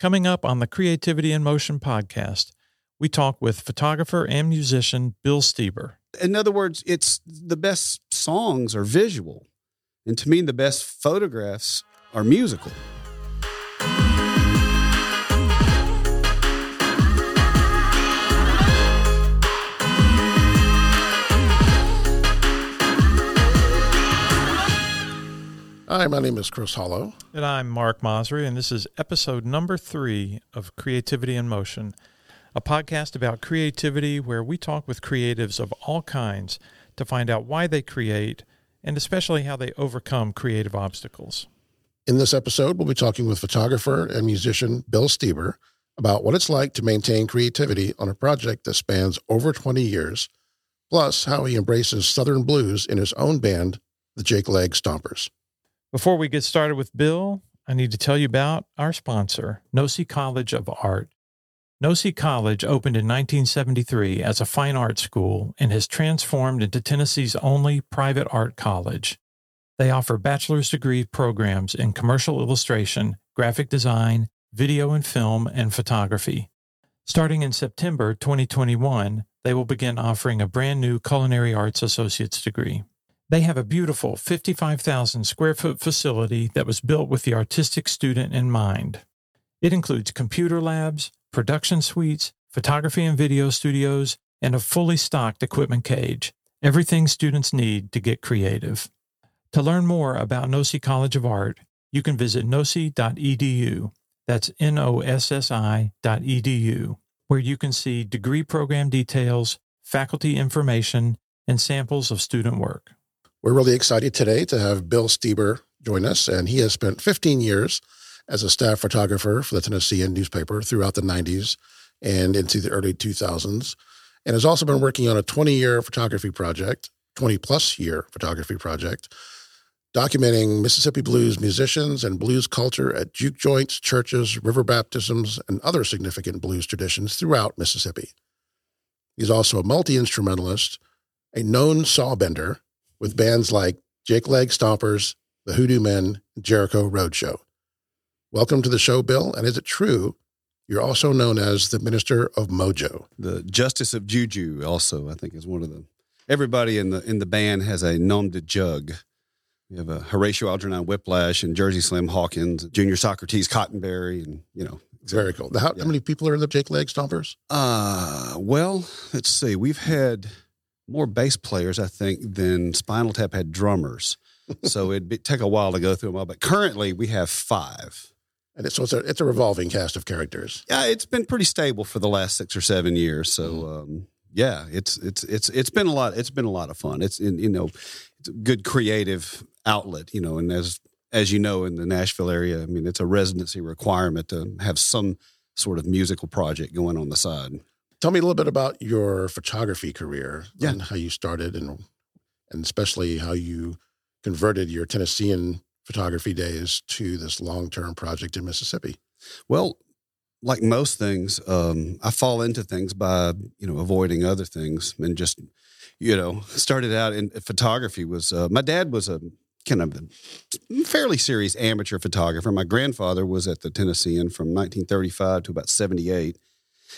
Coming up on the Creativity in Motion podcast, we talk with photographer and musician Bill Steber. In other words, it's the best songs are visual. And to me, the best photographs are musical. Hi, my name is Chris Hollow. And I'm Mark Mosry, and this is episode number three of Creativity in Motion, a podcast about creativity where we talk with creatives of all kinds to find out why they create and especially how they overcome creative obstacles. In this episode, we'll be talking with photographer and musician Bill Steber about what it's like to maintain creativity on a project that spans over 20 years, plus how he embraces Southern blues in his own band, the Jake Leg Stompers. Before we get started with Bill, I need to tell you about our sponsor, Nossi College of Art. Nossi College opened in 1973 as a fine art school and has transformed into Tennessee's only private art college. They offer bachelor's degree programs in commercial illustration, graphic design, video and film, and photography. Starting in September 2021, they will begin offering a brand new culinary arts associate's degree. They have a beautiful 55,000 square foot facility that was built with the artistic student in mind. It includes computer labs, production suites, photography and video studios, and a fully stocked equipment cage. Everything students need to get creative. To learn more about Nossi College of Art, you can visit nossi.edu. That's N O S S I.edu, where you can see degree program details, faculty information, and samples of student work. We're really excited today to have Bill Steber join us, and he has spent 15 years as a staff photographer for the Tennessean newspaper throughout the 90s and into the early 2000s, and has also been working on a 20 year photography project, 20 plus year photography project, documenting Mississippi blues musicians and blues culture at juke joints, churches, river baptisms, and other significant blues traditions throughout Mississippi. He's also a multi instrumentalist, a known sawbender, with bands like Jake Leg Stompers, the Hoodoo Men, Jericho Roadshow. Welcome to the show, Bill. And is it true you're also known as the Minister of Mojo? The Justice of Juju, also, I think, is one of them. Everybody in the in the band has a nom de jug. We have a Horatio Algernon Whiplash and Jersey Slim Hawkins, Junior Socrates Cottonberry, and you know, Very cool. How, Yeah. how many people are in the Jake Leg Stompers? Uh, well, let's see. We've had more bass players, I think, than Spinal Tap had drummers. so it'd be, take a while to go through them all. But currently, we have five. And it's, so it's a, it's a revolving cast of characters. Yeah, it's been pretty stable for the last six or seven years. So um, yeah, it's it's it's it's been a lot. It's been a lot of fun. It's in, you know, it's a good creative outlet. You know, and as as you know, in the Nashville area, I mean, it's a residency requirement to have some sort of musical project going on the side. Tell me a little bit about your photography career Yeah. and how you started and and especially how you converted your Tennessean photography days to this long-term project in Mississippi. Well, like most things, um, I fall into things by you know avoiding other things and just you know started out in photography. Was uh, my dad was a kind of a fairly serious amateur photographer. My grandfather was at the Tennessean from 1935 to about 78.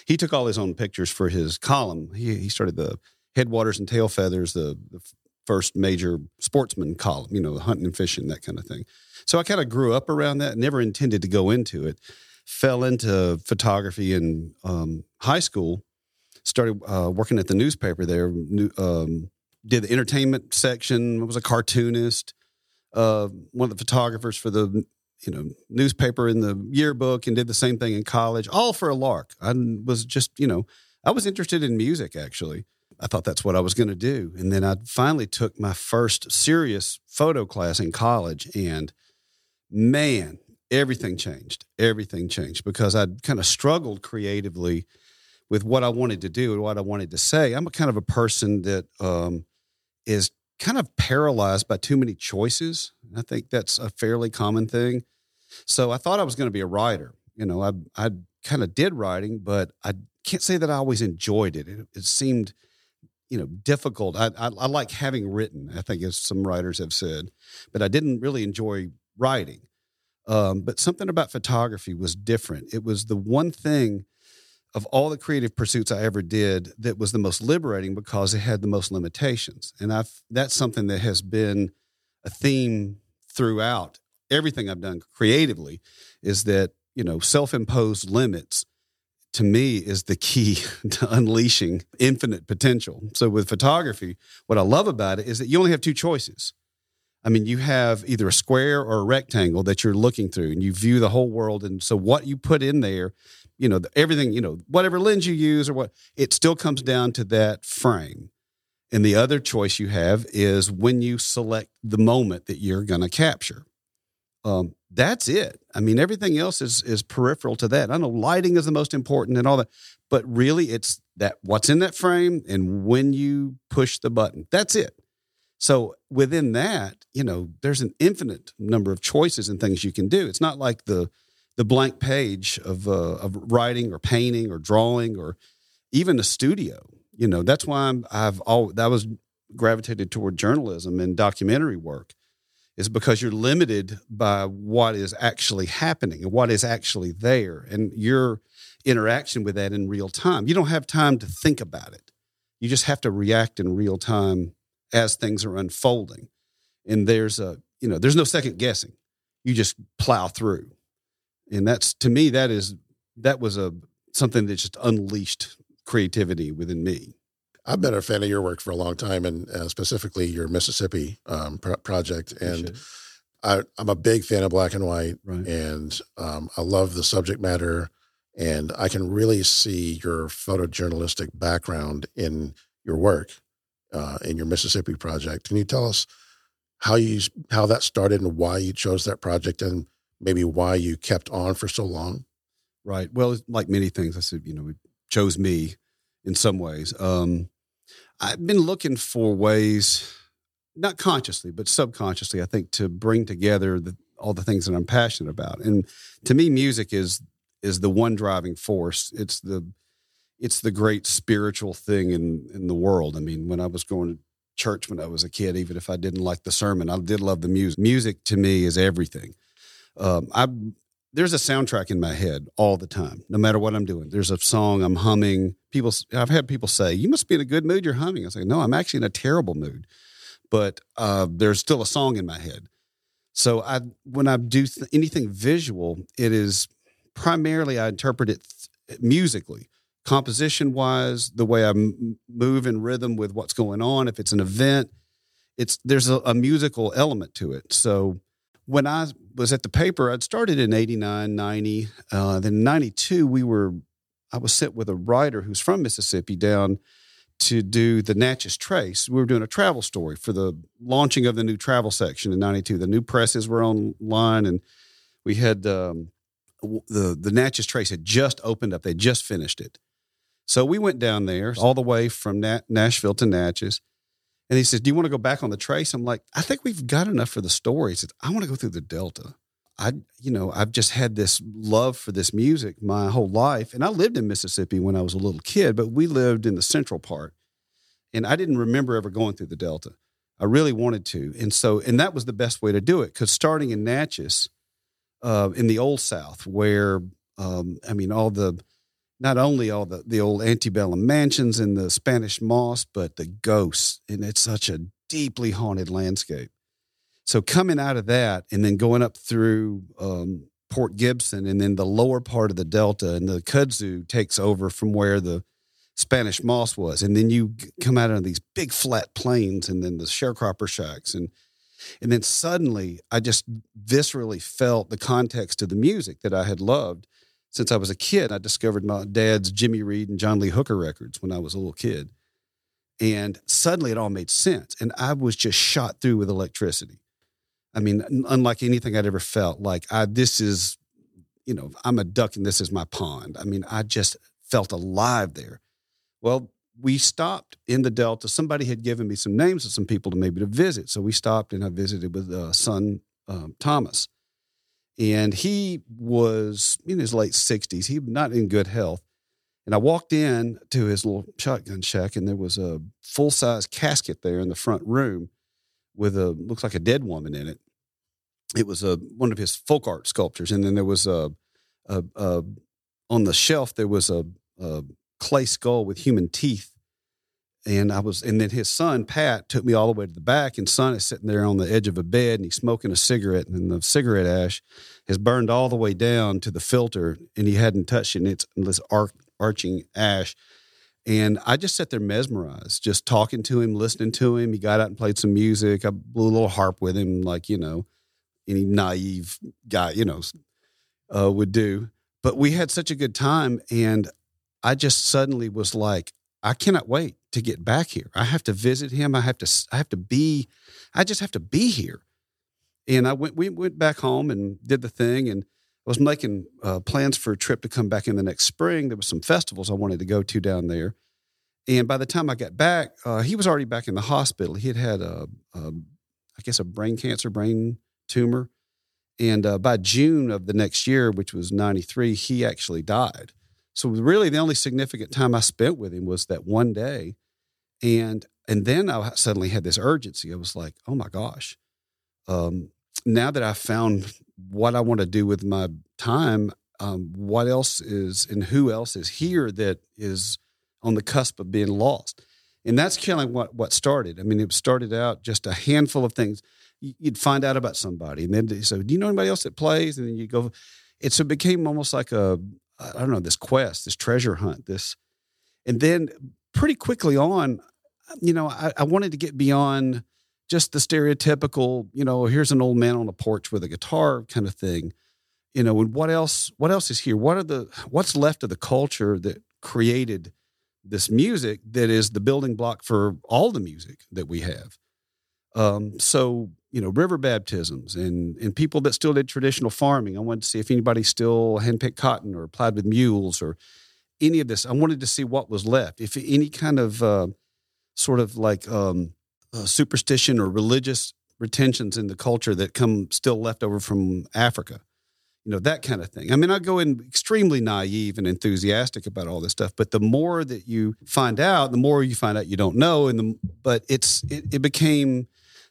He took all his own pictures for his column. He he started the Headwaters and Tail Feathers, the, the first major sportsman column, you know, hunting and fishing, that kind of thing. So I kind of grew up around that, never intended to go into it. Fell into photography in um, high school, started uh, working at the newspaper there, new, um, did the entertainment section, was a cartoonist, uh, one of the photographers for the you know newspaper in the yearbook, and did the same thing in college, all for a lark. I was just you know I was interested in music actually. I thought that's what I was going to do. And then I finally took my first serious photo class in college. And man, everything changed. Everything changed because I'd kind of struggled creatively with what I wanted to do and what I wanted to say. I'm a kind of a person that um, is kind of paralyzed by too many choices. I think that's a fairly common thing. So I thought I was going to be a writer. You know, I I kind of did writing, but I can't say that I always enjoyed it. It, it seemed, you know, difficult. I, I I like having written. I think as some writers have said, but I didn't really enjoy writing. Um, but something about photography was different. It was the one thing of all the creative pursuits I ever did that was the most liberating because it had the most limitations. And I've that's something that has been a theme throughout everything I've done creatively is that, you know, self-imposed limits to me is the key to unleashing infinite potential. So with photography, what I love about it is that you only have two choices. I mean, you have either a square or a rectangle that you're looking through and you view the whole world. And so what you put in there you know everything you know whatever lens you use or what it still comes down to that frame and the other choice you have is when you select the moment that you're going to capture. Um, that's it. I mean everything else is is peripheral to that. I know lighting is the most important and all that but really it's that what's in that frame and when you push the button. That's it. So within that you know there's an infinite number of choices and things you can do. It's not like the the blank page of uh, of writing or painting or drawing or even a studio. You know, that's why I'm, I've all that was gravitated toward journalism and documentary work is because you're limited by what is actually happening and what is actually there and your interaction with that in real time. You don't have time to think about it. You just have to react in real time as things are unfolding. And there's a, you know, there's no second guessing. You just plow through and that's to me that is that was a something that just unleashed creativity within me. I've been a fan of your work for a long time, and uh, specifically your Mississippi um, pro- project. And I, am a big fan of black and white, right. and um, I love the subject matter. And I can really see your photojournalistic background in your work uh, in your Mississippi project. Can you tell us how you how that started and why you chose that project, and maybe why you kept on for so long? Right. Well, like many things, I said, you know, chose me in some ways. Um, I've been looking for ways, not consciously, but subconsciously, I think, to bring together the, all the things that I'm passionate about. And to me, music is is the one driving force. It's the it's the great spiritual thing in in the world. I mean, when I was going to church when I was a kid, even if I didn't like the sermon, I did love the music. Music to me is everything um, I there's a soundtrack in my head all the time, no matter what I'm doing. There's a song I'm humming. People, I've had people say, "You must be in a good mood. You're humming." I say, "No, I'm actually in a terrible mood," but uh, there's still a song in my head. So I, when I do th- anything visual, it is primarily I interpret it th- musically, composition wise, the way I m- move in rhythm with what's going on. If it's an event, it's there's a, a musical element to it. So when I was at the paper, I'd started in 89, 90. Uh, then 92, we were, I was sent with a writer who's from Mississippi down to do the Natchez Trace. We were doing a travel story for the launching of the new travel section in 92. The new presses were online and we had um, the, the Natchez Trace had just opened up. They just finished it. So we went down there all the way from Nashville to Natchez and he says, Do you want to go back on the trace? I'm like, I think we've got enough for the story. He said, I want to go through the Delta. I, you know, I've just had this love for this music my whole life. And I lived in Mississippi when I was a little kid, but we lived in the central part. And I didn't remember ever going through the Delta. I really wanted to. And so, and that was the best way to do it because starting in Natchez, uh, in the Old South, where, um, I mean, all the, not only all the, the old antebellum mansions and the Spanish moss, but the ghosts. And it's such a deeply haunted landscape. So coming out of that and then going up through um, Port Gibson and then the lower part of the Delta and the kudzu takes over from where the Spanish moss was. And then you come out on these big flat plains and then the sharecropper shacks. And, and then suddenly I just viscerally felt the context of the music that I had loved since I was a kid. I discovered my dad's Jimmy Reed and John Lee Hooker records when I was a little kid. And suddenly it all made sense. And I was just shot through with electricity. I mean, unlike anything I'd ever felt. Like, I, this is, you know, I'm a duck and this is my pond. I mean, I just felt alive there. Well, we stopped in the Delta. Somebody had given me some names of some people to maybe to visit. So we stopped and I visited with uh, son um, Thomas and he was in his late 60s. He not in good health. And I walked in to his little shotgun shack, and there was a full size casket there in the front room with a looks like a dead woman in it. it was a one of his folk art sculptures, and then there was a, a, a on the shelf there was a, a clay skull with human teeth and I was, and then his son Pat took me all the way to the back, and son is sitting there on the edge of a bed, and he's smoking a cigarette, and the cigarette ash has burned all the way down to the filter, and he hadn't touched it, and it's this arc, arching ash. And I just sat there mesmerized, just talking to him, listening to him. He got out and played some music. I blew a little harp with him, like you know, any naive guy, you know, uh, would do. But we had such a good time, and I just suddenly was like, I cannot wait to get back here. I have to visit him. I have to I have to be I just have to be here. And I went we went back home and did the thing and I was making uh, plans for a trip to come back in the next spring. There was some festivals I wanted to go to down there. And by the time I got back, uh, he was already back in the hospital. He had had a, a I guess a brain cancer, brain tumor. And uh, by June of the next year, which was 93, he actually died. So really, the only significant time I spent with him was that one day, and and then I suddenly had this urgency. I was like, oh my gosh, um, now that I found what I want to do with my time, um, what else is and who else is here that is on the cusp of being lost? And that's kind of what what started. I mean, it started out just a handful of things. You'd find out about somebody, and then so do you know anybody else that plays? And then you go. It's it became almost like a I don't know, this quest, this treasure hunt, this. And then pretty quickly on, you know, I, I wanted to get beyond just the stereotypical, you know, here's an old man on a porch with a guitar kind of thing. You know, and what else? What else is here? What are the what's left of the culture that created this music that is the building block for all the music that we have? Um, so you know, river baptisms and, and people that still did traditional farming. I wanted to see if anybody still handpicked cotton or plowed with mules or any of this. I wanted to see what was left. If any kind of uh, sort of like um, uh, superstition or religious retentions in the culture that come still left over from Africa, you know, that kind of thing. I mean, I go in extremely naive and enthusiastic about all this stuff, but the more that you find out, the more you find out you don't know. And the, but it's, it, it became,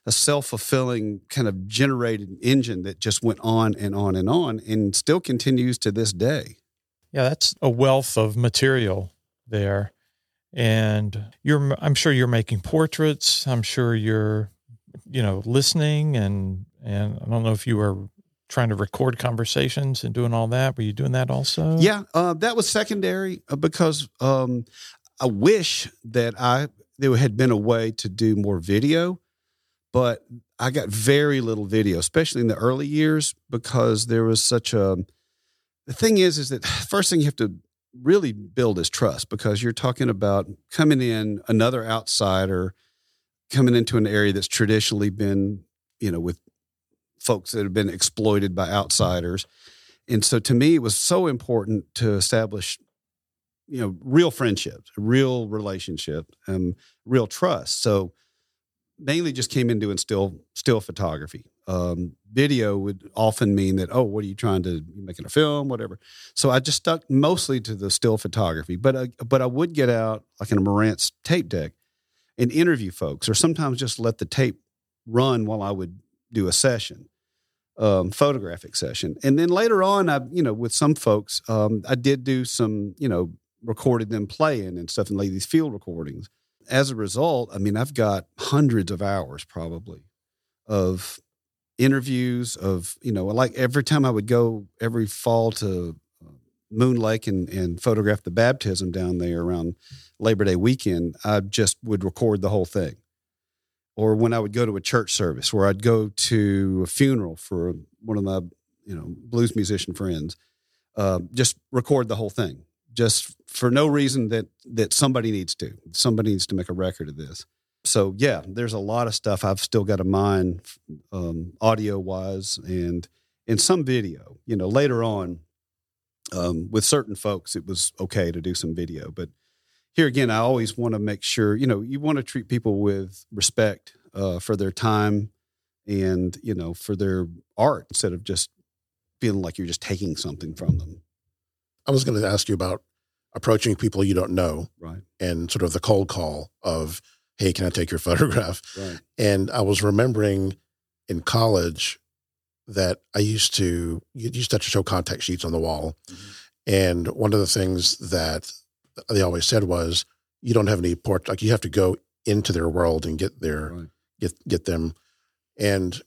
a self fulfilling kind of generated engine that just went on and on and on and still continues to this day. Yeah, that's a wealth of material there. And you're, I'm sure you're making portraits. I'm sure you're, you know, listening and, and I don't know if you were trying to record conversations and doing all that. Were you doing that also? Yeah, uh, that was secondary uh, because um, I wish that I there had been a way to do more video but I got very little video, especially in the early years, because there was such a. The thing is, is that first thing you have to really build is trust because you're talking about coming in another outsider, coming into an area that's traditionally been, you know, with folks that have been exploited by outsiders. And so to me, it was so important to establish, you know, real friendships, real relationship, and um, real trust. So mainly just came in doing still still photography. Um, video would often mean that oh, what are you trying to you making a film, whatever. So I just stuck mostly to the still photography, but I, but I would get out like in a Marantz tape deck and interview folks, or sometimes just let the tape run while I would do a session. Um, photographic session. And then later on, I, you know, with some folks, um, I did do some, you know, recorded them playing and stuff and lay these field recordings as a result, I mean, I've got hundreds of hours probably of interviews of, you know, like every time I would go every fall to uh, Moon Lake and, and photograph the baptism down there around Labor Day weekend, I just would record the whole thing. Or when I would go to a church service, where I'd go to a funeral for one of my, you know, blues musician friends, uh, just record the whole thing just for no reason that that somebody needs to. Somebody needs to make a record of this. So yeah, there's a lot of stuff I've still got in mind, um, audio wise, and in some video. You know, later on, um, with certain folks, it was okay to do some video, but here again, I always want to make sure you know you want to treat people with respect uh, for their time and you know for their art instead of just feeling like you're just taking something from them. I was going to ask you about approaching people you don't know, right? And sort of the cold call of, "Hey, can I take your photograph?" Right. And I was remembering in college that I used to you used to have to show contact sheets on the wall, mm-hmm. and one of the things that they always said was you don't have any port like you have to go into their world and get their Right. get get them. And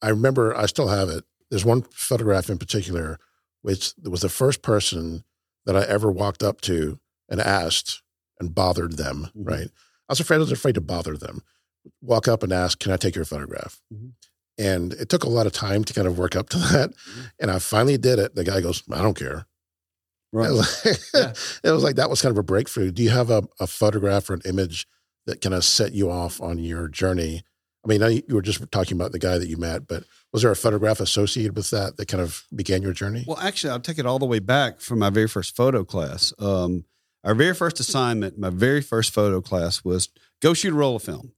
I remember I still have it. There's one photograph in particular which was the first person that I ever walked up to and asked and bothered them. Mhm. Right. I was afraid I was afraid to bother them. Walk up and ask, "Can I take your photograph?" Mhm. And it took a lot of time to kind of work up to that. Mhm. And I finally did it. The guy goes, "I don't care." It Right. was, Yeah. it was like that was kind of a breakthrough. Do you have a, a photograph or an image that kind of set you off on your journey? I mean, I, you were just talking about the guy that you met, but was there a photograph associated with that that kind of began your journey? Well, actually, I'll take it all the way back from my very first photo class. Um, our very first assignment, my very first photo class was go shoot a roll of film.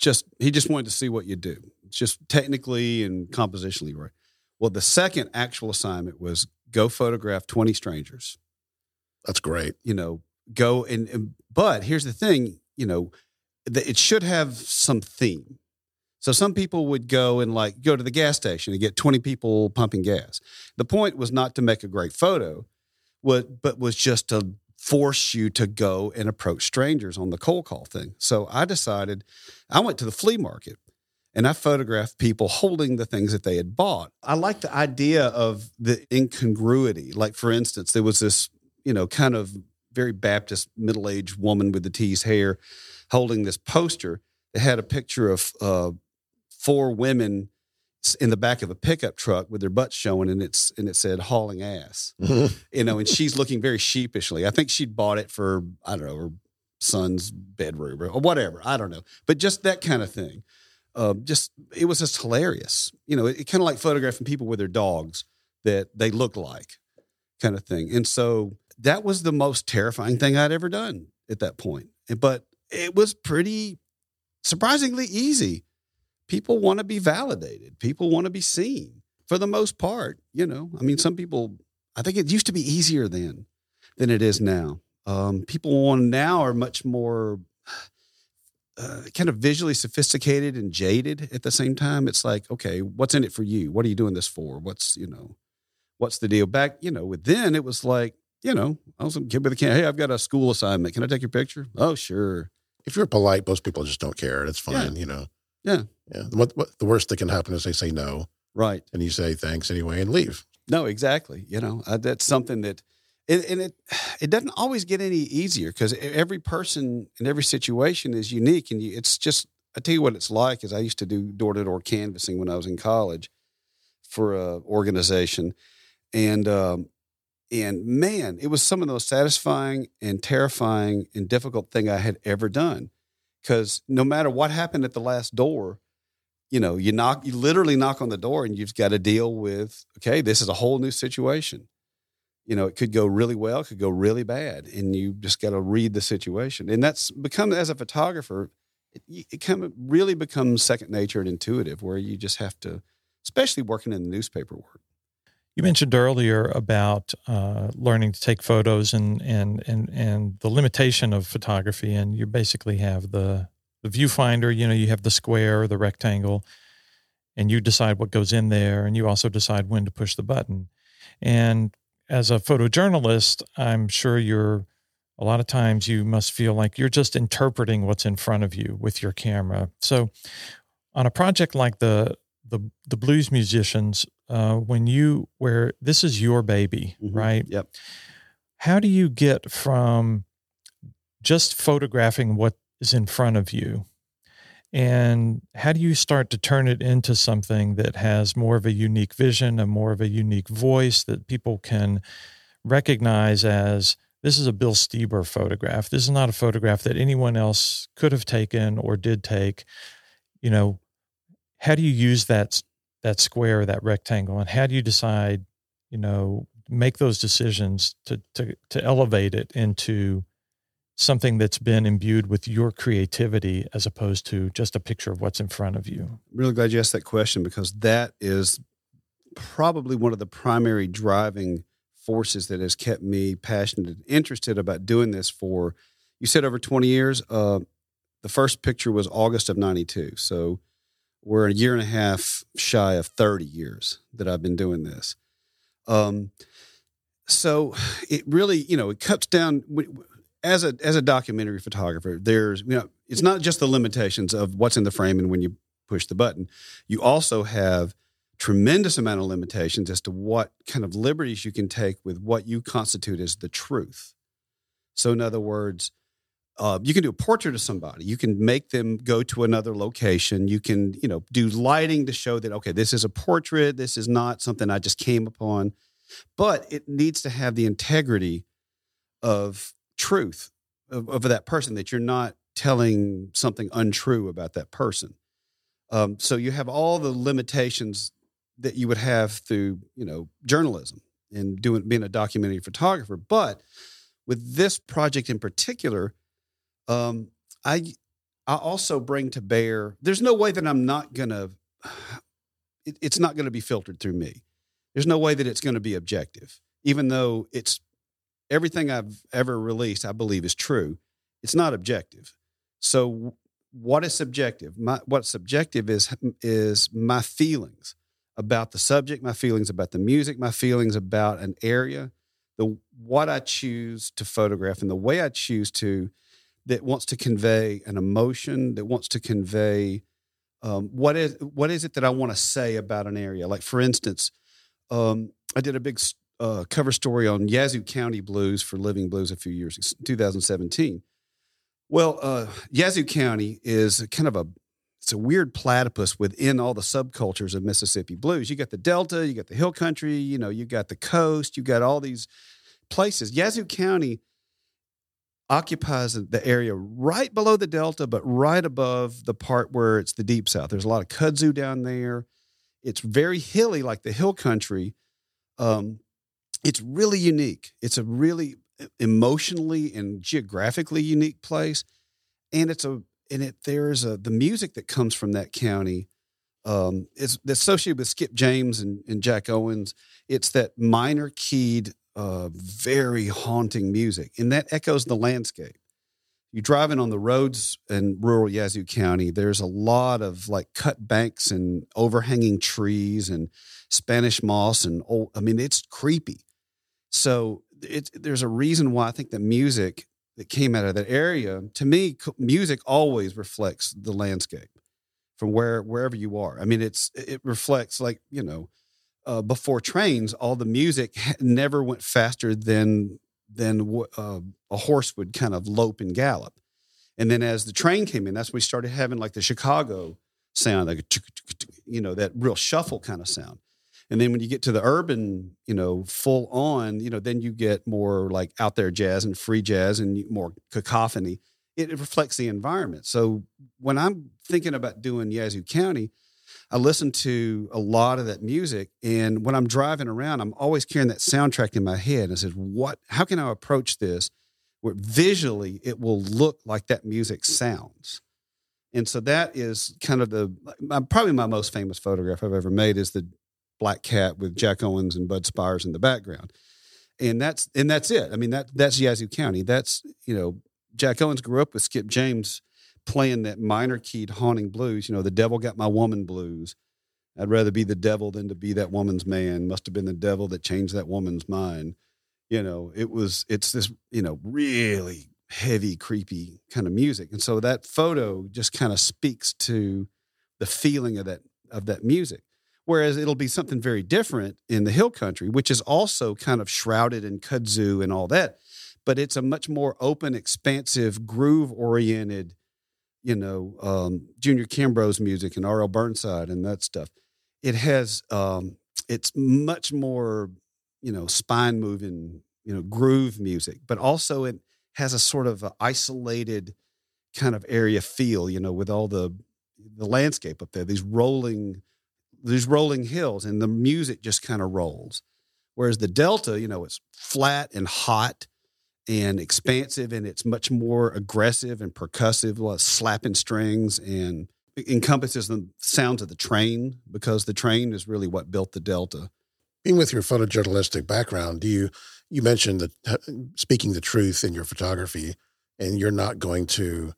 Just he just wanted to see what you do. Just technically and compositionally right. Well, the second actual assignment was go photograph twenty strangers. That's great. You know, go and, and but here's the thing. You know, that it should have some theme. So some people would go and like go to the gas station and get 20 people pumping gas. The point was not to make a great photo, but was just to force you to go and approach strangers on the cold call thing. So I decided I went to the flea market and I photographed people holding the things that they had bought. I like the idea of the incongruity. Like for instance, there was this, you know, kind of very Baptist middle-aged woman with the teased hair holding this poster that had a picture of uh, four women in the back of a pickup truck with their butts showing, and it's and it said "hauling ass." You know, and she's looking very sheepishly. I think she'd bought it for I don't know her son's bedroom or whatever. I don't know, but just that kind of thing. Uh, just it was just hilarious. You know, it, it kind of like photographing people with their dogs that they look like, kind of thing. And so that was the most terrifying thing I'd ever done at that point. But it was pretty surprisingly easy. People want to be validated. People want to be seen for the most part. You know, I mean, some people, I think it used to be easier then than it is now. Um, people on now are much more uh, kind of visually sophisticated and jaded at the same time. It's like, okay, what's in it for you? What are you doing this for? What's, you know, what's the deal? Back, you know, with then it was like, you know, I was a kid with a can. Hey, I've got a school assignment. Can I take your picture? Oh, sure. if you're polite, most people just don't care. It's fine, you know. Yeah. Yeah. What, what the worst that can happen is they say no, Right. and you say thanks anyway and leave. No, exactly. You know, uh, that's something that, and, and it it doesn't always get any easier because every person and every situation is unique, and you, it's just I tell you what it's like. Is I used to do door to door canvassing when I was in college for a organization, and um, and man, it was some of the most satisfying and terrifying and difficult thing I had ever done. Because no matter what happened at the last door, you know, you knock, you literally knock on the door and you've got to deal with, okay, this is a whole new situation. You know, it could go really well, it could go really bad, and you just got to read the situation. And that's become, as a photographer, it, it of really becomes second nature and intuitive, where you just have to, especially working in the newspaper work. You mentioned earlier about uh, learning to take photos and, and and and the limitation of photography, and you basically have the the viewfinder. You know, you have the square, the rectangle, and you decide what goes in there, and you also decide when to push the button. And as a photojournalist, I'm sure you're a lot of times you must feel like you're just interpreting what's in front of you with your camera. So, on a project like the the the blues musicians, uh, when you where this is your baby, Mhm. right? Yep. How do you get from just photographing what is in front of you, and how do you start to turn it into something that has more of a unique vision, a more of a unique voice that people can recognize as this is a Bill Steber photograph. This is not a photograph that anyone else could have taken or did take. You know, how do you use that that square, that rectangle, and how do you decide, you know, make those decisions to to to elevate it into something that's been imbued with your creativity as opposed to just a picture of what's in front of you? really glad you asked that question because that is probably one of the primary driving forces that has kept me passionate and interested about doing this for you said over 20 years uh, the first picture was august of 92 so We're a year and a half shy of 30 years that I've been doing this. Um, so it really, you know, it cuts down as a as a documentary photographer. There's, you know, it's not just the limitations of what's in the frame and when you push the button. You also have tremendous amount of limitations as to what kind of liberties you can take with what you constitute as the truth. So, in other words, uh, you can do a portrait of somebody. You can make them go to another location. You can, you know, do lighting to show that okay, this is a portrait. This is not something I just came upon, but it needs to have the integrity of truth of, of that person. That you're not telling something untrue about that person. Um, so you have all the limitations that you would have through, you know, journalism and doing being a documentary photographer. But with this project in particular, um, I I also bring to bear. There's no way that I'm not gonna. It, it's not going to be filtered through me. There's no way that it's going to be objective, even though it's everything I've ever released. I believe is true. It's not objective. So what is subjective? My, what's subjective is is my feelings about the subject, my feelings about the music, my feelings about an area, the what I choose to photograph, and the way I choose to that wants to convey an emotion, that wants to convey um, what is what is it that I want to say about an area. Like for instance, um, I did a big uh, cover story on Yazoo County blues for Living Blues a few years, 2017 well, uh, Yazoo County is kind of a it's a weird platypus within all the subcultures of Mississippi blues. You got the Delta, you got the Hill Country, you know, you got the coast, you got all these places. Yazoo County occupies the area right below the Delta, but right above the part where it's the Deep South. There's a lot of kudzu down there. It's very hilly, like the Hill Country. Um, it's really unique. It's a really emotionally and geographically unique place, and it's a and it there's a the music that comes from that county um, is associated with Skip James and, and Jack Owens. It's that minor keyed, uh, very haunting music, and that echoes the landscape. You driving on the roads in rural Yazoo County, there's a lot of like cut banks and overhanging trees and Spanish moss and old. I mean, it's creepy. So it, there's a reason why I think the music that came out of that area, to me, music always reflects the landscape from where wherever you are. I mean, it's it reflects like you know, uh, before trains, all the music never went faster than than uh, a horse would kind of lope and gallop. And then as the train came in, that's when we started having like the Chicago sound, like you know that real shuffle kind of sound. And then when you get to the urban, you know, full on, you know, then you get more like out there jazz and free jazz and more cacophony. It, it reflects the environment. So when I'm thinking about doing Yazoo County, I listen to a lot of that music. And when I'm driving around, I'm always carrying that soundtrack in my head. And I said, what, how can I approach this where visually it will look like that music sounds? And so that is kind of the, probably my most famous photograph I've ever made is the Black Cat with Jack Owens and Bud Spires in the background. And that's and that's it. I mean that that's Yazoo County. That's you know Jack Owens grew up with Skip James playing that minor keyed haunting blues. You know the devil got my woman blues. I'd rather be the devil than to be that woman's man. Must have been the devil that changed that woman's mind. You know it was it's this you know really heavy creepy kind of music, and so that photo just kind of speaks to the feeling of that of that music. Whereas it'll be something very different in the hill country, which is also kind of shrouded in kudzu and all that. But it's a much more open, expansive, groove oriented, you know, um, Junior Kimbrough's music and R.L. Burnside and that stuff. It has, um, it's much more, you know, spine moving, you know, groove music, but also it has a sort of isolated kind of area feel, you know, with all the, the landscape up there, these rolling, these rolling hills and the music just kind of rolls. Whereas the Delta, you know, it's flat and hot and expansive and it's much more aggressive and percussive, like slapping strings and encompasses the sounds of the train because the train is really what built the Delta. Being with your photojournalistic background, do you you mentioned that uh, speaking the truth in your photography and you're not going to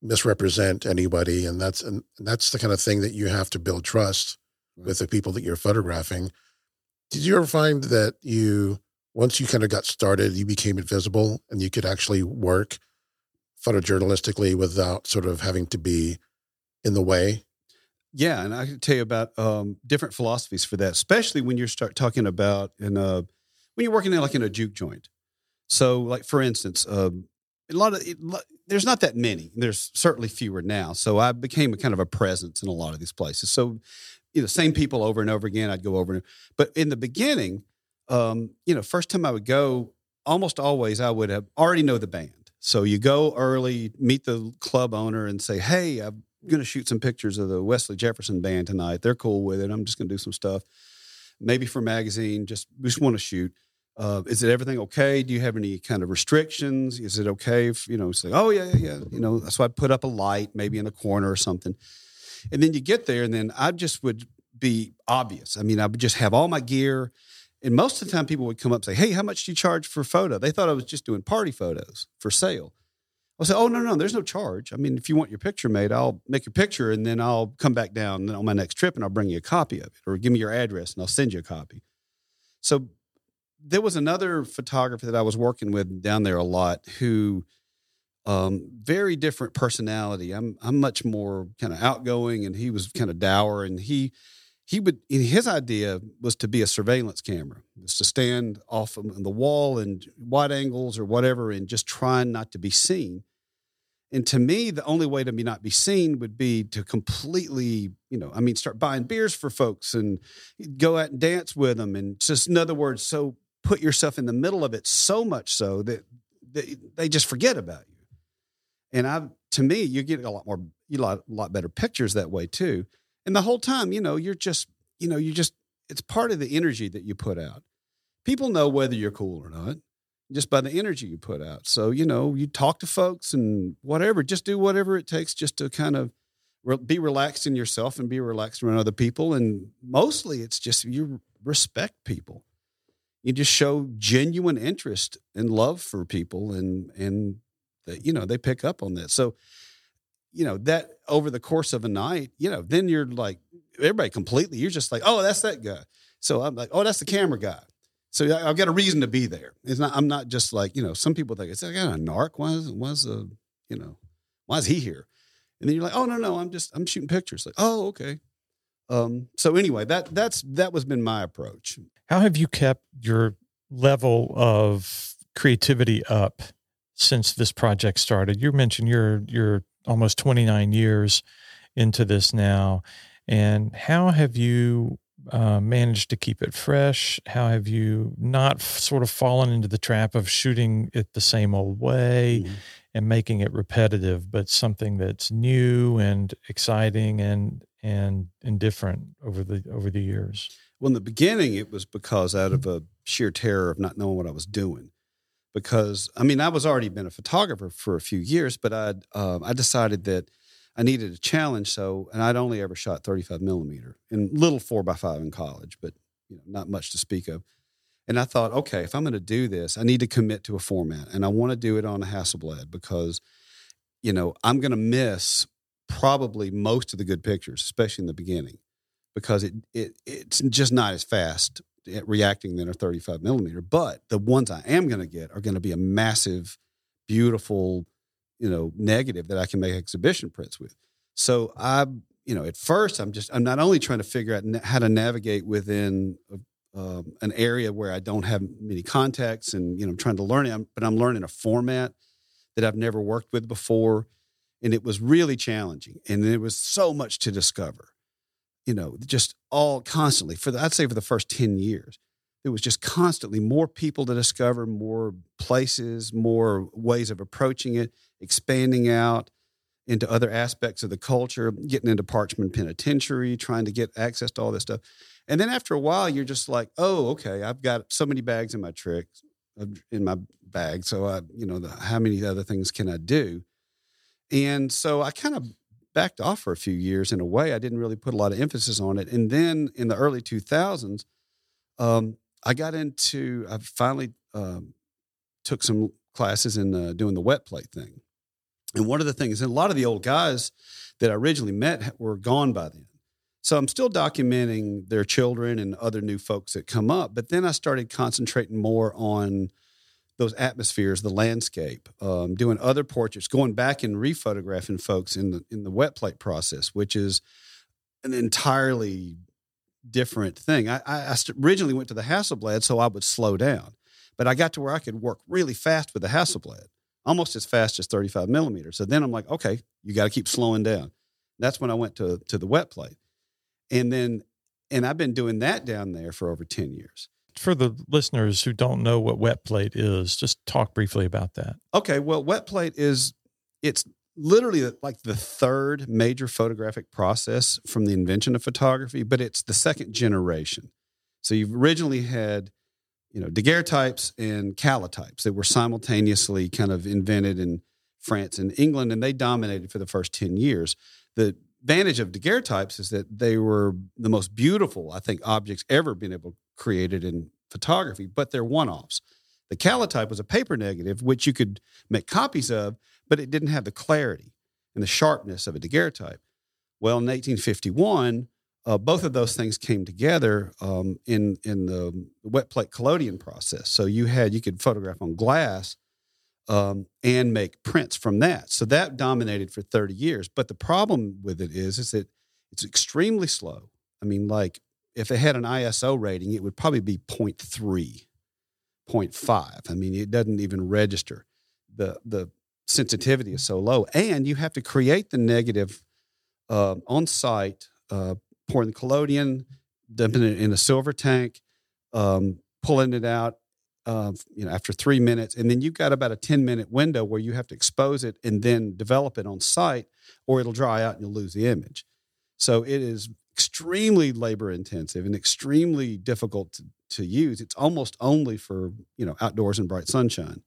misrepresent anybody, and that's and that's the kind of thing that you have to build trust right. with the people that you're photographing. Did you ever find that you once you kind of got started, you became invisible and you could actually work photojournalistically without sort of having to be in the way? Yeah, and I can tell you about um, different philosophies for that, especially when you start talking about in a when you're working in like in a juke joint. So, like for instance, um, a lot of it, there's not that many. There's certainly fewer now. So I became a kind of a presence in a lot of these places. So, you know, same people over and over again. I'd go over, but in the beginning, um, you know, first time I would go, almost always I would have already know the band. So you go early, meet the club owner, and say, "Hey, I'm going to shoot some pictures of the Wesley Jefferson band tonight. They're cool with it. I'm just going to do some stuff, maybe for magazine. Just we just want to shoot." Uh, is it everything okay? Do you have any kind of restrictions? Is it okay if, you know, say, oh, yeah, yeah, yeah. You know, so I'd put up a light maybe in a corner or something. And then you get there, and then I just would be obvious. I mean, I would just have all my gear. And most of the time, people would come up and say, hey, how much do you charge for photo? They thought I was just doing party photos for sale. I'll say, oh, no, no, there's no charge. I mean, if you want your picture made, I'll make your picture and then I'll come back down on my next trip and I'll bring you a copy of it or give me your address and I'll send you a copy. So there was another photographer that I was working with down there a lot who um, very different personality. I'm I'm much more kind of outgoing, and he was kind of dour. And he he would his idea was to be a surveillance camera, was to stand off on the wall and wide angles or whatever, and just trying not to be seen. And to me, the only way to be not be seen would be to completely, you know, I mean, start buying beers for folks and go out and dance with them, and just in other words, so put yourself in the middle of it so much so that, they just forget about you. And I, to me, you get a lot more, you lot, a lot better pictures that way too. And the whole time, you know, you're just, you know, you just, it's part of the energy that you put out. People know whether you're cool or not just by the energy you put out. So, you know, you talk to folks and whatever, just do whatever it takes just to kind of be relaxed in yourself and be relaxed around other people. And mostly it's just you respect people you just show genuine interest and love for people and and that you know they pick up on that so you know that over the course of a night you know then you're like everybody completely you're just like oh that's that guy. So i'm like oh that's the camera guy. So i've got a reason to be there. It's not i'm not just like you know some people think it's like a narc? Why is, why is a you know why is he here? And then you're like oh no no i'm just i'm shooting pictures. Like oh okay. Um, so anyway, that that's that was been my approach. How have you kept your level of creativity up since this project started? You mentioned you're you're almost 29 years into this now, and how have you uh, managed to keep it fresh? How have you not f- sort of fallen into the trap of shooting it the same old way? Mm-hmm and making it repetitive, but something that's new and exciting and and and different over the over the years? Well, in the beginning, it was because out of a sheer terror of not knowing what I was doing. Because I mean, I was already been a photographer for a few years, but I uh, I decided that I needed a challenge. So, and I'd only ever shot 35 millimeter and little four by five in college, but you know, not much to speak of. And I thought, okay, if I'm going to do this, I need to commit to a format, and I want to do it on a Hasselblad because, you know, I'm going to miss probably most of the good pictures, especially in the beginning, because it, it it's just not as fast reacting than a 35 millimeter. But the ones I am going to get are going to be a massive, beautiful, you know, negative that I can make exhibition prints with. So I, you know, at first I'm just I'm not only trying to figure out how to navigate within a, um, an area where I don't have many contacts, and you know, I'm trying to learn it, but I'm learning a format that I've never worked with before and it was really challenging and there was so much to discover you know just all constantly for the, i'd say for the first 10 years it was just constantly more people to discover more places more ways of approaching it expanding out into other aspects of the culture getting into Parchman penitentiary trying to get access to all this stuff. And then after a while you're just like oh okay i've got so many bags in my trick in my bag so i you know the, how many other things can i do? And so I kind of backed off for a few years in a way. I didn't really put a lot of emphasis on it. And then in the early 2000s, um, I got into, I finally um, took some classes in uh, doing the wet plate thing. And one of the things, and a lot of the old guys that I originally met were gone by then. So I'm still documenting their children and other new folks that come up. But then I started concentrating more on those atmospheres, the landscape, um, doing other portraits, going back and rephotographing folks in the in the wet plate process, which is an entirely different thing. I, I originally went to the Hasselblad so I would slow down, but I got to where I could work really fast with the Hasselblad, almost as fast as 35 millimeters. So then I'm like, okay, you got to keep slowing down. That's when I went to to the wet plate, and then and I've been doing that down there for over 10 years for the listeners who don't know what wet plate is, just talk briefly about that. Okay, well, wet plate is it's literally like the third major photographic process from the invention of photography, but it's the second generation. So you've originally had, you know, daguerreotypes and calotypes that were simultaneously kind of invented in France and England, and they dominated for the first 10 years. The advantage of daguerreotypes is that they were the most beautiful, I think, objects ever been able created in photography, but they're one offs. The calotype was a paper negative, which you could make copies of, but it didn't have the clarity and the sharpness of a daguerreotype. Well, in 1851, uh, both of those things came together um, in in the wet plate collodion process. So you had you could photograph on glass um, and make prints from that. So that dominated for 30 years. But the problem with it is is that it's extremely slow. I mean, like if it had an ISO rating, it would probably be 0.3, 0.5. I mean, it doesn't even register. The, the sensitivity is so low. And you have to create the negative uh, on site, uh, pouring the collodion, dumping it in a silver tank, um, pulling it out, uh, you know, after three minutes, and then you've got about a ten minute window where you have to expose it and then develop it on site, or it'll dry out and you'll lose the image. So it is extremely labor intensive and extremely difficult to, to use. It's almost only for you know outdoors and bright sunshine.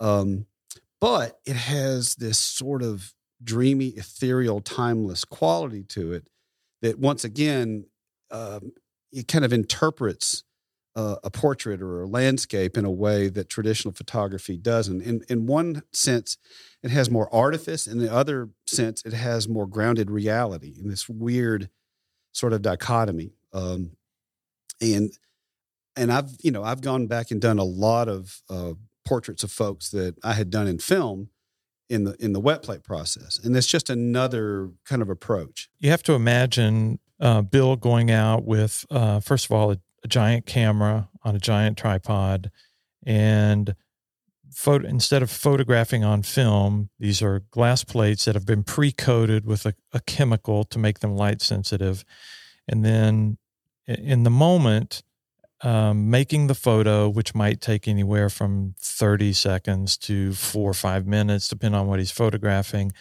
Um, but it has this sort of dreamy, ethereal, timeless quality to it that once again um, it kind of interprets uh, a portrait or a landscape in a way that traditional photography doesn't. In in one sense, it has more artifice. In the other sense, it has more grounded reality in this weird sort of dichotomy. Um, and and I've you know I've gone back and done a lot of uh, portraits of folks that I had done in film in the in the wet plate process, and it's just another kind of approach. You have to imagine uh, Bill going out with uh, first of all a, a, giant camera on a giant tripod, and photo instead of photographing on film, these are glass plates that have been pre-coated with a, a chemical to make them light sensitive, and then in the moment um, making the photo, which might take anywhere from 30 seconds to four or five minutes, depending on what he's photographing.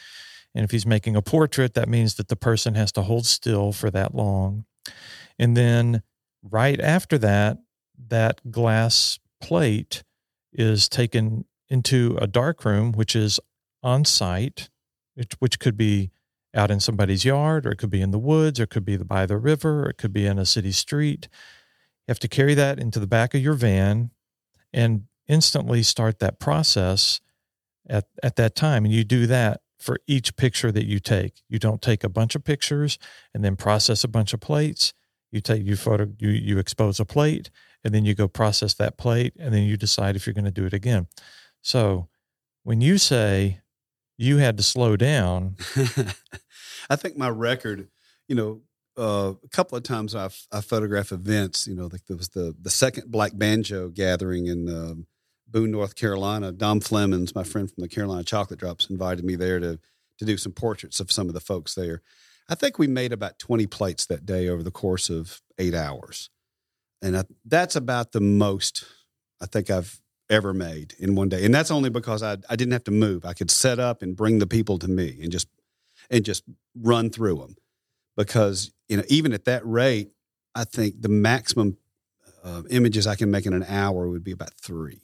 And if he's making a portrait, that means that the person has to hold still for that long. And then right after that, that glass plate is taken into a dark room, which is on site, which, could be out in somebody's yard, or it could be in the woods, or it could be by the river, or it could be in a city street. You have to carry that into the back of your van and instantly start that process at, at that time. And you do that for each picture that you take. You don't take a bunch of pictures and then process a bunch of plates. You take you photo you you expose a plate and then you go process that plate and then you decide if you're going to do it again. So when you say you had to slow down, I think my record, you know, uh, a couple of times I've I photographed events. You know, like there was the the second Black Banjo gathering in um, Boone, North Carolina. Dom Flemons, my friend from the Carolina Chocolate Drops, invited me there to to do some portraits of some of the folks there. I think we made about twenty plates that day over the course of eight hours, and I, that's about the most I think I've ever made in one day. And that's only because I I didn't have to move. I could set up and bring the people to me and just and just run through them because you know even at that rate, I think the maximum uh, images I can make in an hour would be about three.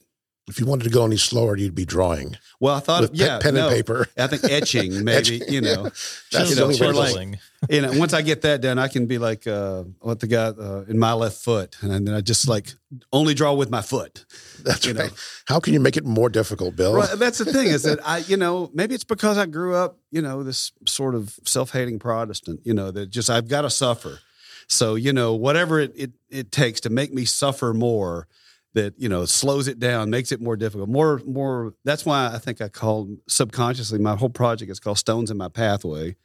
If you wanted to go any slower, you'd be drawing. Well, I thought, with yeah, pen no, and paper. I think etching, maybe, you know, That's you the know, way like, you know, once I get that done, I can be like uh, what the guy uh, in my left foot, and then I just like only draw with my foot. That's you know. right. How can you make it more difficult, Bill? Right, that's the thing is that I, you know, maybe it's because I grew up, you know, this sort of self-hating Protestant, you know, that just I've got to suffer. So you know, whatever it, it it takes to make me suffer more, that you know slows it down, makes it more difficult, more more. That's why I think I called subconsciously my whole project is called Stones in My Pathway,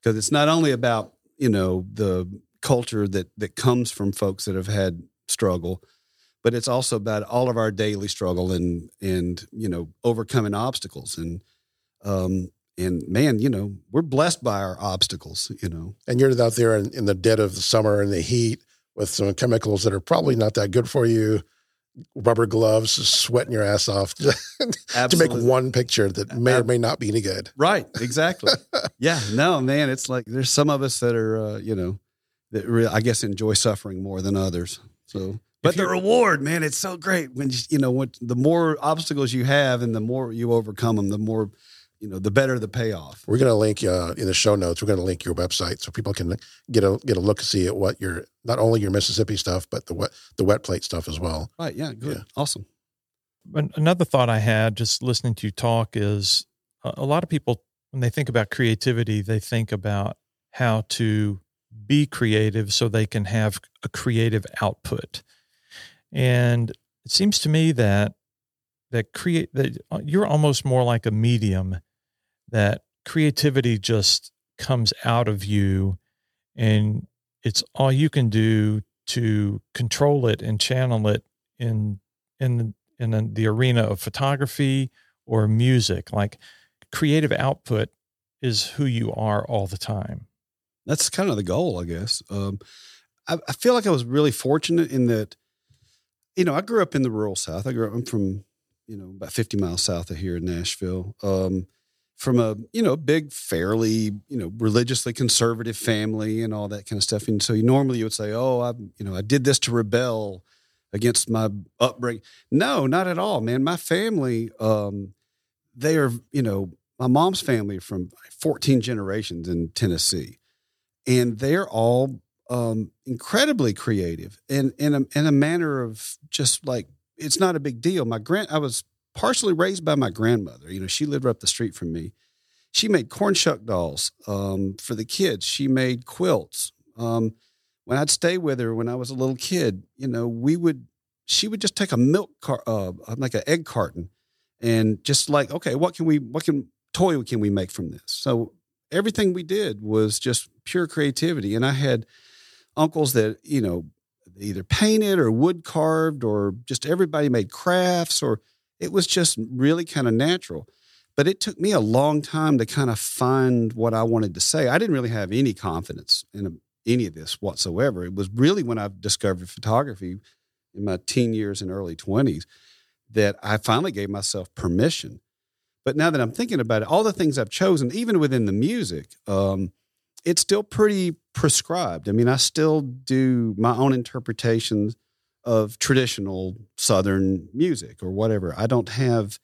because it's not only about you know the culture that that comes from folks that have had struggle but it's also about all of our daily struggle and and you know overcoming obstacles and um and man you know we're blessed by our obstacles you know and you're out there in, in the dead of the summer in the heat with some chemicals that are probably not that good for you rubber gloves sweating your ass off to make one picture that may or may not be any good. Right exactly. Yeah no man it's like there's some of us that are uh, you know that re- i guess enjoy suffering more than others so. But the reward man it's so great when you, you know what the more obstacles you have and the more you overcome them the more you know the better the payoff we're going to link uh, in the show notes we're going to link your website so people can get a get a look see at what your not only your mississippi stuff but the wet the wet plate stuff as well right yeah good Yeah. awesome An- Another thought I had just listening to you talk is a a lot of people, when they think about creativity, they think about how to be creative so they can have a creative output. And it seems to me that that create that uh, you're almost more like a medium that creativity just comes out of you and it's all you can do to control it and channel it in in in the arena of photography or music like creative output is who you are all the time that's kind of the goal, I guess. Um, I, I feel like I was really fortunate in that, you know, I grew up in the rural South. I grew up, I'm from, you know, about 50 miles south of here in Nashville. Um, from a, you know, big, fairly, you know, religiously conservative family and all that kind of stuff. And so you normally you would say, oh, I, you know, I did this to rebel against my upbringing. No, not at all, man. My family, um, they are, you know, my mom's family from 14 generations in Tennessee and they're all um, incredibly creative and in a, in a manner of just like it's not a big deal. My grand, I was partially raised by my grandmother. You know, she lived up the street from me. She made corn shuck dolls um, for the kids. She made quilts. Um, when I'd stay with her when I was a little kid, you know, we would she would just take a milk car, uh, like an egg carton, and just like, okay, what can we, what can toy can we make from this? So everything we did was just pure creativity. And I had uncles that, you know, either painted or wood carved or just everybody made crafts or it was just really kind of natural. But it took me a long time to kind of find what I wanted to say. I didn't really have any confidence in any of this whatsoever. It was really when I discovered photography in my teen years and early 20s that I finally gave myself permission. But now that I'm thinking about it, all the things I've chosen, even within the music, um, it's still pretty prescribed. I mean, I still do my own interpretations of traditional Southern music or whatever. I don't have,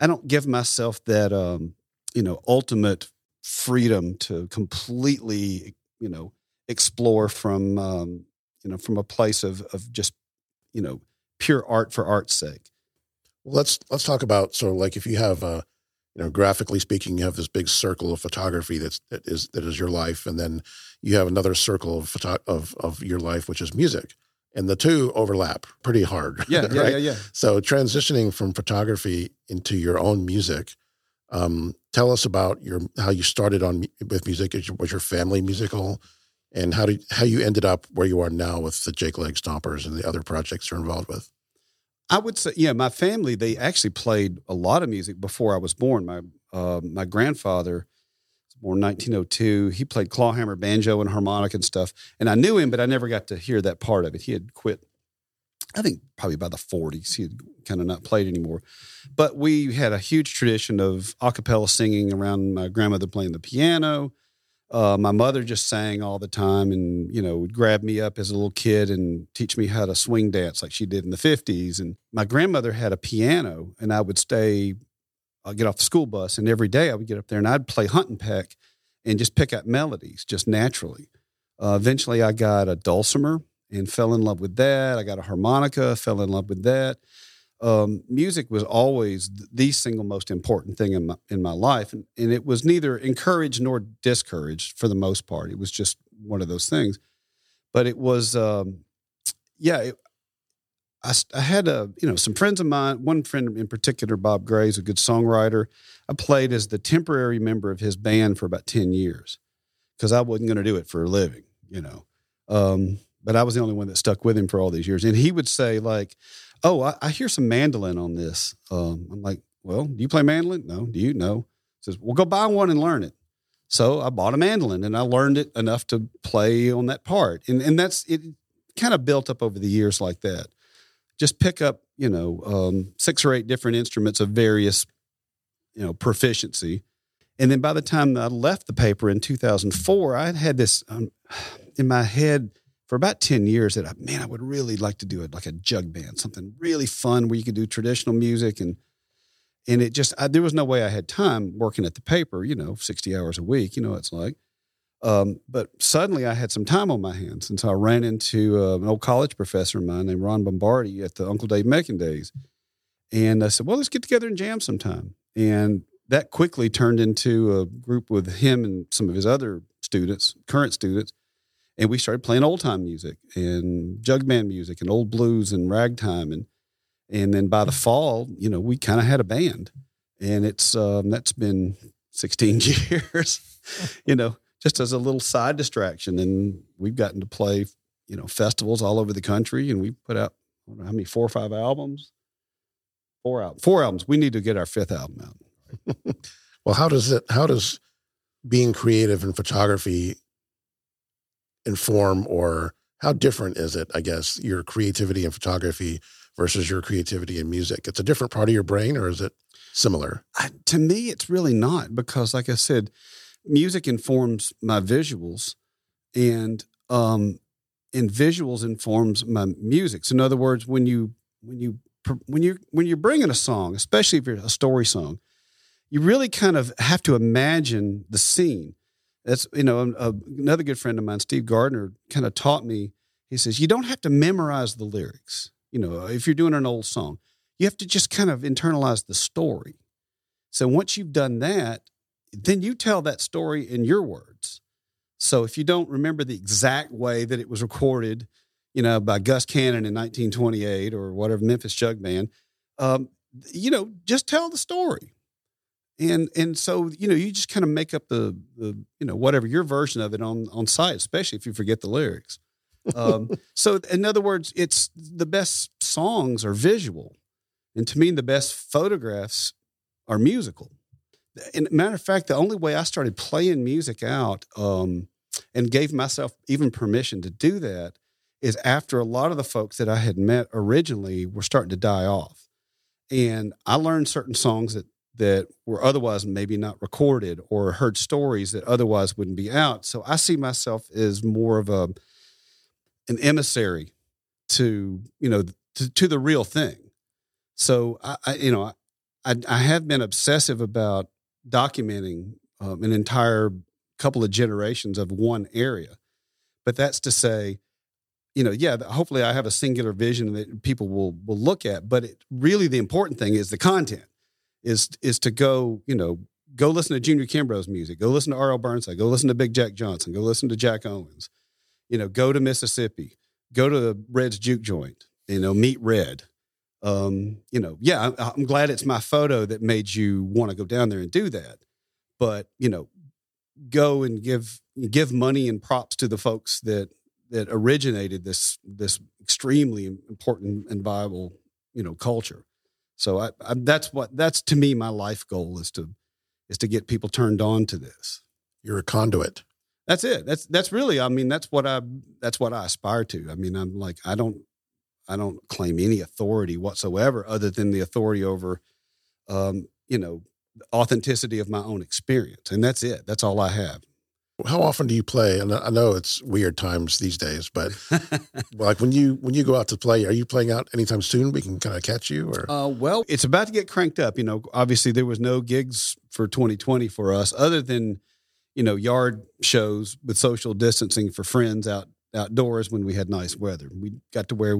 I don't give myself that, um, you know, ultimate freedom to completely, you know, explore from, um, you know, from a place of of just, you know, pure art for art's sake. Well, let's let's talk about so like if you have uh you know graphically speaking you have this big circle of photography that's that is that is your life and then you have another circle of photo- of of your life which is music and the two overlap pretty hard Yeah, yeah, right? yeah, yeah. so transitioning from photography into your own music um, tell us about your how you started on with music was your family musical and how did how you ended up where you are now with the Jake Leg Stompers and the other projects you're involved with I would say, yeah, my family they actually played a lot of music before I was born. My uh, my grandfather born 1902. He played clawhammer, banjo, and harmonic and stuff. And I knew him, but I never got to hear that part of it. He had quit. I think probably by the 40s. He had kind of not played anymore. But we had a huge tradition of a cappella singing around my grandmother playing the piano. Uh, my mother just sang all the time and, you know, would grab me up as a little kid and teach me how to swing dance like she did in the 50s. And my grandmother had a piano and I would stay, I'll get off the school bus and every day I would get up there and I'd play hunt and peck and just pick out melodies just naturally. Uh, eventually I got a dulcimer and fell in love with that. I got a harmonica, fell in love with that um, music was always the single most important thing in my, in my life. And, and it was neither encouraged nor discouraged for the most part. It was just one of those things. But it was, um, yeah, it, I, I, had a, you know, some friends of mine, one friend in particular, Bob Gray, is a good songwriter. I played as the temporary member of his band for about 10 years because I wasn't going to do it for a living, you know. Um, but I was the only one that stuck with him for all these years. And he would say, like, oh, I, I hear some mandolin on this. Um, I'm like, well, do you play mandolin? No. Do you? No. He says, well, go buy one and learn it. So I bought a mandolin and I learned it enough to play on that part. And, and that's, it kind of built up over the years like that. Just pick up, you know, um, six or eight different instruments of various, you know, proficiency. And then by the time I left the paper in 2004, I had this um, in my head for about 10 years that, man, I would really like to do it like a jug band, something really fun where you could do traditional music. And, and it just, I, there was no way I had time working at the paper, you know, 60 hours a week, you know, it's like. Um, but suddenly I had some time on my hands. And so I ran into uh, an old college professor of mine named Ron Bombardi at the Uncle Dave Macon days. And I said, well, let's get together and jam sometime. And that quickly turned into a group with him and some of his other students, current students and we started playing old time music and jug band music and old blues and ragtime and and then by the fall you know we kind of had a band and it's um, that's been 16 years you know just as a little side distraction and we've gotten to play you know festivals all over the country and we put out I don't know how many four or five albums four albums four albums we need to get our fifth album out well how does it how does being creative in photography inform or how different is it, I guess, your creativity in photography versus your creativity in music? It's a different part of your brain or is it similar? I, to me, it's really not because, like I said, music informs my visuals and, um, and visuals informs my music. So in other words, when you, when you, when you, when you're bringing a song, especially if you're a story song, you really kind of have to imagine the scene. That's you know a, another good friend of mine steve gardner kind of taught me he says you don't have to memorize the lyrics you know if you're doing an old song. You have to just kind of internalize the story. So once you've done that then you tell that story in your words. So if you don't remember the exact way that it was recorded you know by gus cannon in 1928 or whatever memphis jug band um, you know just tell the story. And and so you know you just kind of make up the the you know whatever your version of it on on site especially if you forget the lyrics. Um, so in other words it's the best songs are visual. And to me the best photographs are musical and matter of fact the only way i started playing music out um, and gave myself even permission to do that is after a lot of the folks that i had met originally were starting to die off and i learned certain songs that that were otherwise maybe not recorded or heard stories that otherwise wouldn't be out. So I see myself as more of a an emissary to you know to, to the real thing. So I, I you know I, I have been obsessive about documenting um, an entire couple of generations of one area, but that's to say you know, yeah, hopefully I have a singular vision that people will will look at. But it, really, the important thing is the content is is to go, you know, go listen to Junior Kimbrough's music, go listen to R.L. Burnside, go listen to Big Jack Johnson, go listen to Jack Owens, you know, go to Mississippi, go to the Red's Juke Joint, you know, meet Red. Um, you know, yeah, I'm, I'm glad it's my photo that made you want to go down there and do that. But you know, go and give give money and props to the folks that that originated this this extremely important and viable you know culture so I, I, that's what that's to me my life goal is to is to get people turned on to this. You're a conduit. That's it. That's that's really. I mean, that's what I that's what I aspire to. I mean, I'm like I don't I don't claim any authority whatsoever other than the authority over, um, you know, authenticity of my own experience, and that's it. That's all I have. How often do you play? And I know it's weird times these days, but like when you when you go out to play, are you playing out anytime soon? We can kind of catch you, or Uh, well, it's about to get cranked up. You know, obviously there was no gigs for 2020 for us, other than you know yard shows with social distancing for friends out outdoors when we had nice weather. We got to where,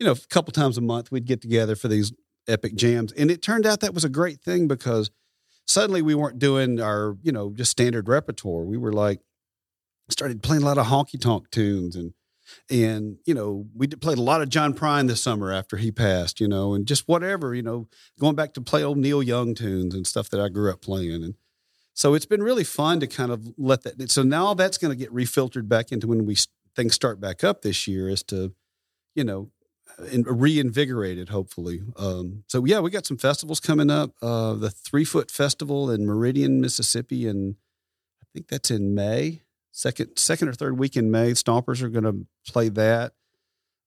you know, a couple times a month we'd get together for these epic jams, and it turned out that was a great thing because suddenly we weren't doing our you know just standard repertoire. We were like started playing a lot of honky tonk tunes and and you know we played a lot of John Prine this summer after he passed, you know, and just whatever, you know, going back to play old Neil Young tunes and stuff that I grew up playing, and so it's been really fun to kind of let that. So now that's going to get refiltered back into when we things start back up this year, is to, you know, reinvigorated hopefully. Um, so yeah, we got some festivals coming up. Uh, the Threefoot Festival in Meridian, Mississippi, and I think that's in May second second or third week in May. Stompers are going to play that.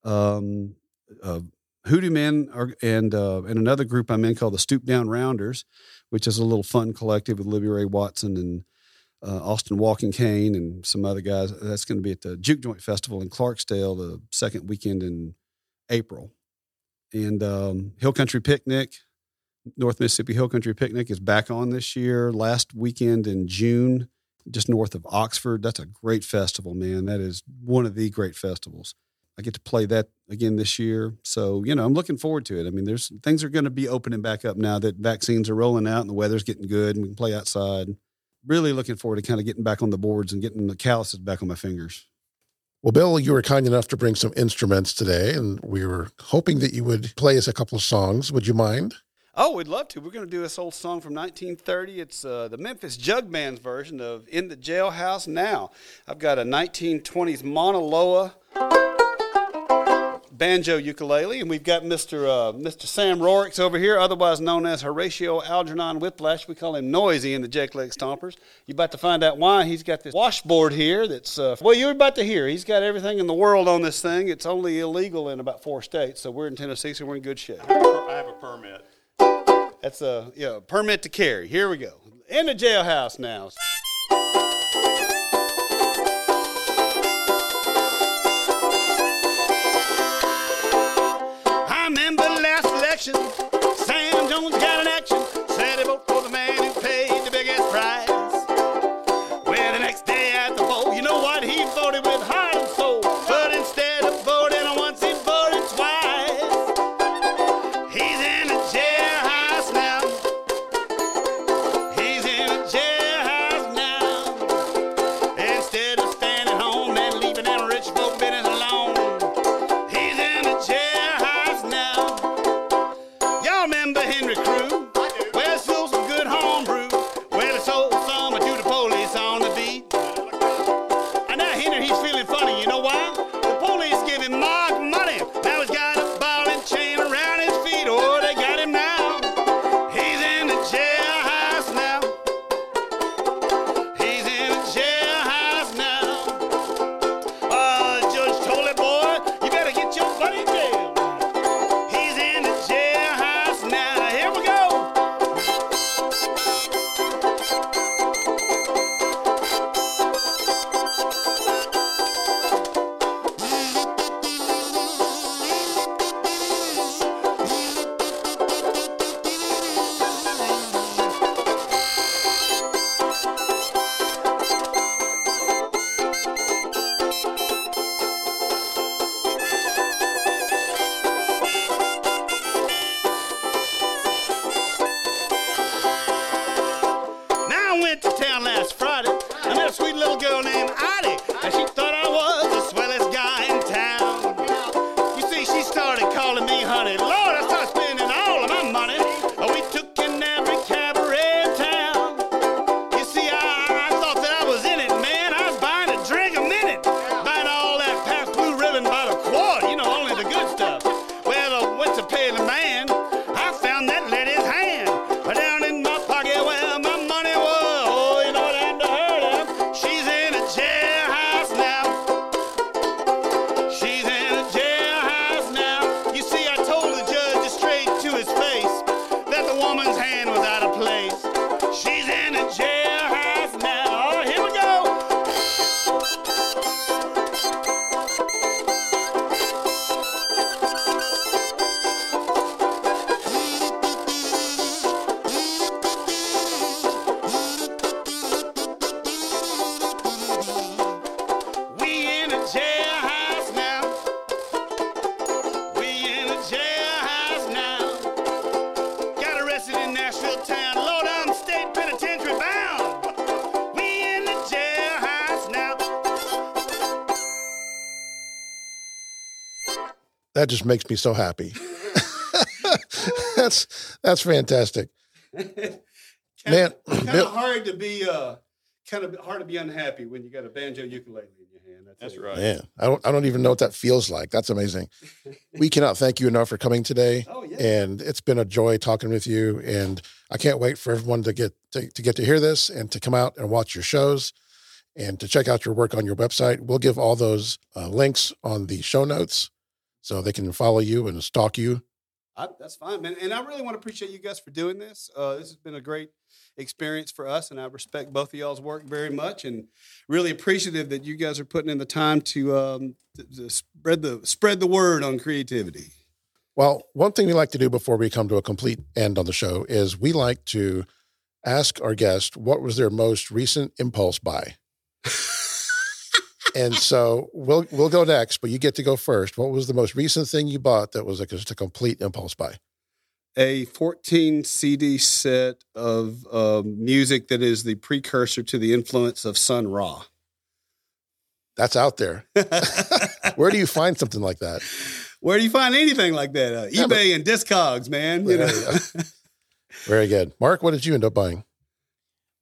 Um, uh, Hoodoo Men are, and uh, and another group I'm in called the Stoop Down Rounders, which is a little fun collective with Libby Rae Watson and uh, Austin Walking Cane and some other guys. That's going to be at the Juke Joint Festival in Clarksdale the second weekend in April. And um, Hill Country Picnic, North Mississippi Hill Country Picnic is back on this year. Last weekend in June, just north of Oxford. That's a great festival, man. That is one of the great festivals. I get to play that again this year. So, you know, I'm looking forward to it. I mean, there's things are going to be opening back up now that vaccines are rolling out and the weather's getting good and we can play outside. Really looking forward to kind of getting back on the boards and getting the calluses back on my fingers. Well, Bill, you were kind enough to bring some instruments today, and we were hoping that you would play us a couple of songs. Would you mind? Oh, we'd love to. We're going to do this old song from 1930. It's uh, the Memphis Jug Band's version of In the Jailhouse Now. I've got a 1920s Mauna Loa banjo ukulele, and we've got Mr. Uh, Mr. Sam Rorix over here, otherwise known as Horatio Algernon Whiplash. We call him Noisy in the Jake Leg Stompers. You're about to find out why. He's got this washboard here that's, uh, well, you're about to hear. He's got everything in the world on this thing. It's only illegal in about four states, so we're in Tennessee, so we're in good shape. I have a permit. That's a yeah, permit to carry. Here we go. In the jailhouse now. That just makes me so happy. that's that's fantastic. Man, kind Bill- of hard to be uh, kind of hard to be unhappy when you got a banjo ukulele in your hand. I tell That's right. Yeah, I don't I don't even know what that feels like. That's amazing. We cannot thank you enough for coming today. Oh yeah. And it's been a joy talking with you. And I can't wait for everyone to get to, to get to hear this and to come out and watch your shows and to check out your work on your website. We'll give all those uh, links on the show notes so they can follow you and stalk you. I, that's fine, man. And I really want to appreciate you guys for doing this. Uh, this has been a great experience for us, and I respect both of y'all's work very much, and really appreciative that you guys are putting in the time to, um, to, to spread the spread the word on creativity. Well, one thing we like to do before we come to a complete end on the show is we like to ask our guest what was their most recent impulse buy. and so we'll we'll go next, but you get to go first. What was the most recent thing you bought that was like just a complete impulse buy? A 14 CD set of um, music that is the precursor to the influence of Sun Ra. That's out there. Where do you find something like that? Where do you find anything like that? Uh, Yeah, but- eBay and Discogs, man. You know. Very good. Mark, what did you end up buying?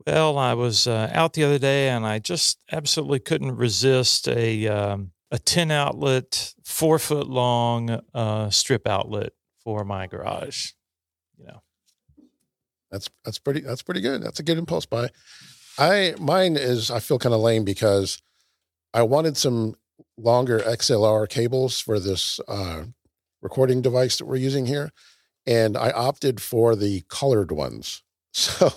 Well, I was uh, out the other day and I just absolutely couldn't resist a um, a ten outlet, four foot long uh, strip outlet for my garage. You know, That's that's pretty that's pretty good. That's a good impulse buy. I mine is I feel kind of lame because I wanted some longer XLR cables for this uh, recording device that we're using here, and I opted for the colored ones. So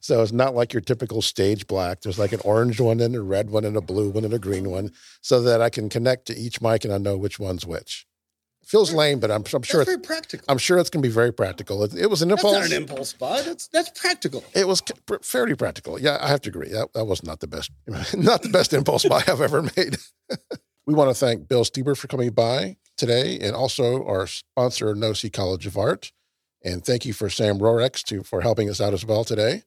so it's not like your typical stage black. There's like an orange one and a red one and a blue one and a green one, so that I can connect to each mic and I know which one's which. It feels lame, but I'm I'm sure it's, very practical. I'm sure it's going to be very practical. It, it was an That's impulse. not an impulse buy. That's that's practical. It was pr- fairly practical. Yeah, I have to agree. That, that was not the best, not the best impulse buy I've ever made. we want to thank Bill Steber for coming by today, and also our sponsor, Nossi College of Art. And thank you for Sam Rorex to for helping us out as well today.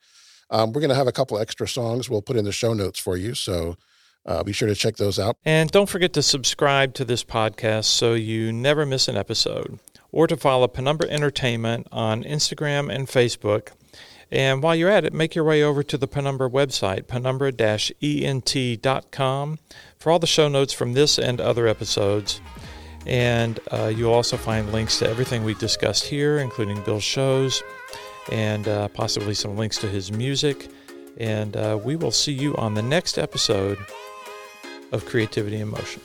Um, we're going to have a couple extra songs we'll put in the show notes for you, so uh, be sure to check those out. and don't forget to subscribe to this podcast so you never miss an episode, or to follow Penumbra Entertainment on Instagram and Facebook. And while you're at it, make your way over to the Penumbra website, penumbra-ent.com, for all the show notes from this and other episodes. And uh, you'll also find links to everything we discussed here, including Bill's shows and uh, possibly some links to his music. And uh, we will see you on the next episode of Creativity in Motion.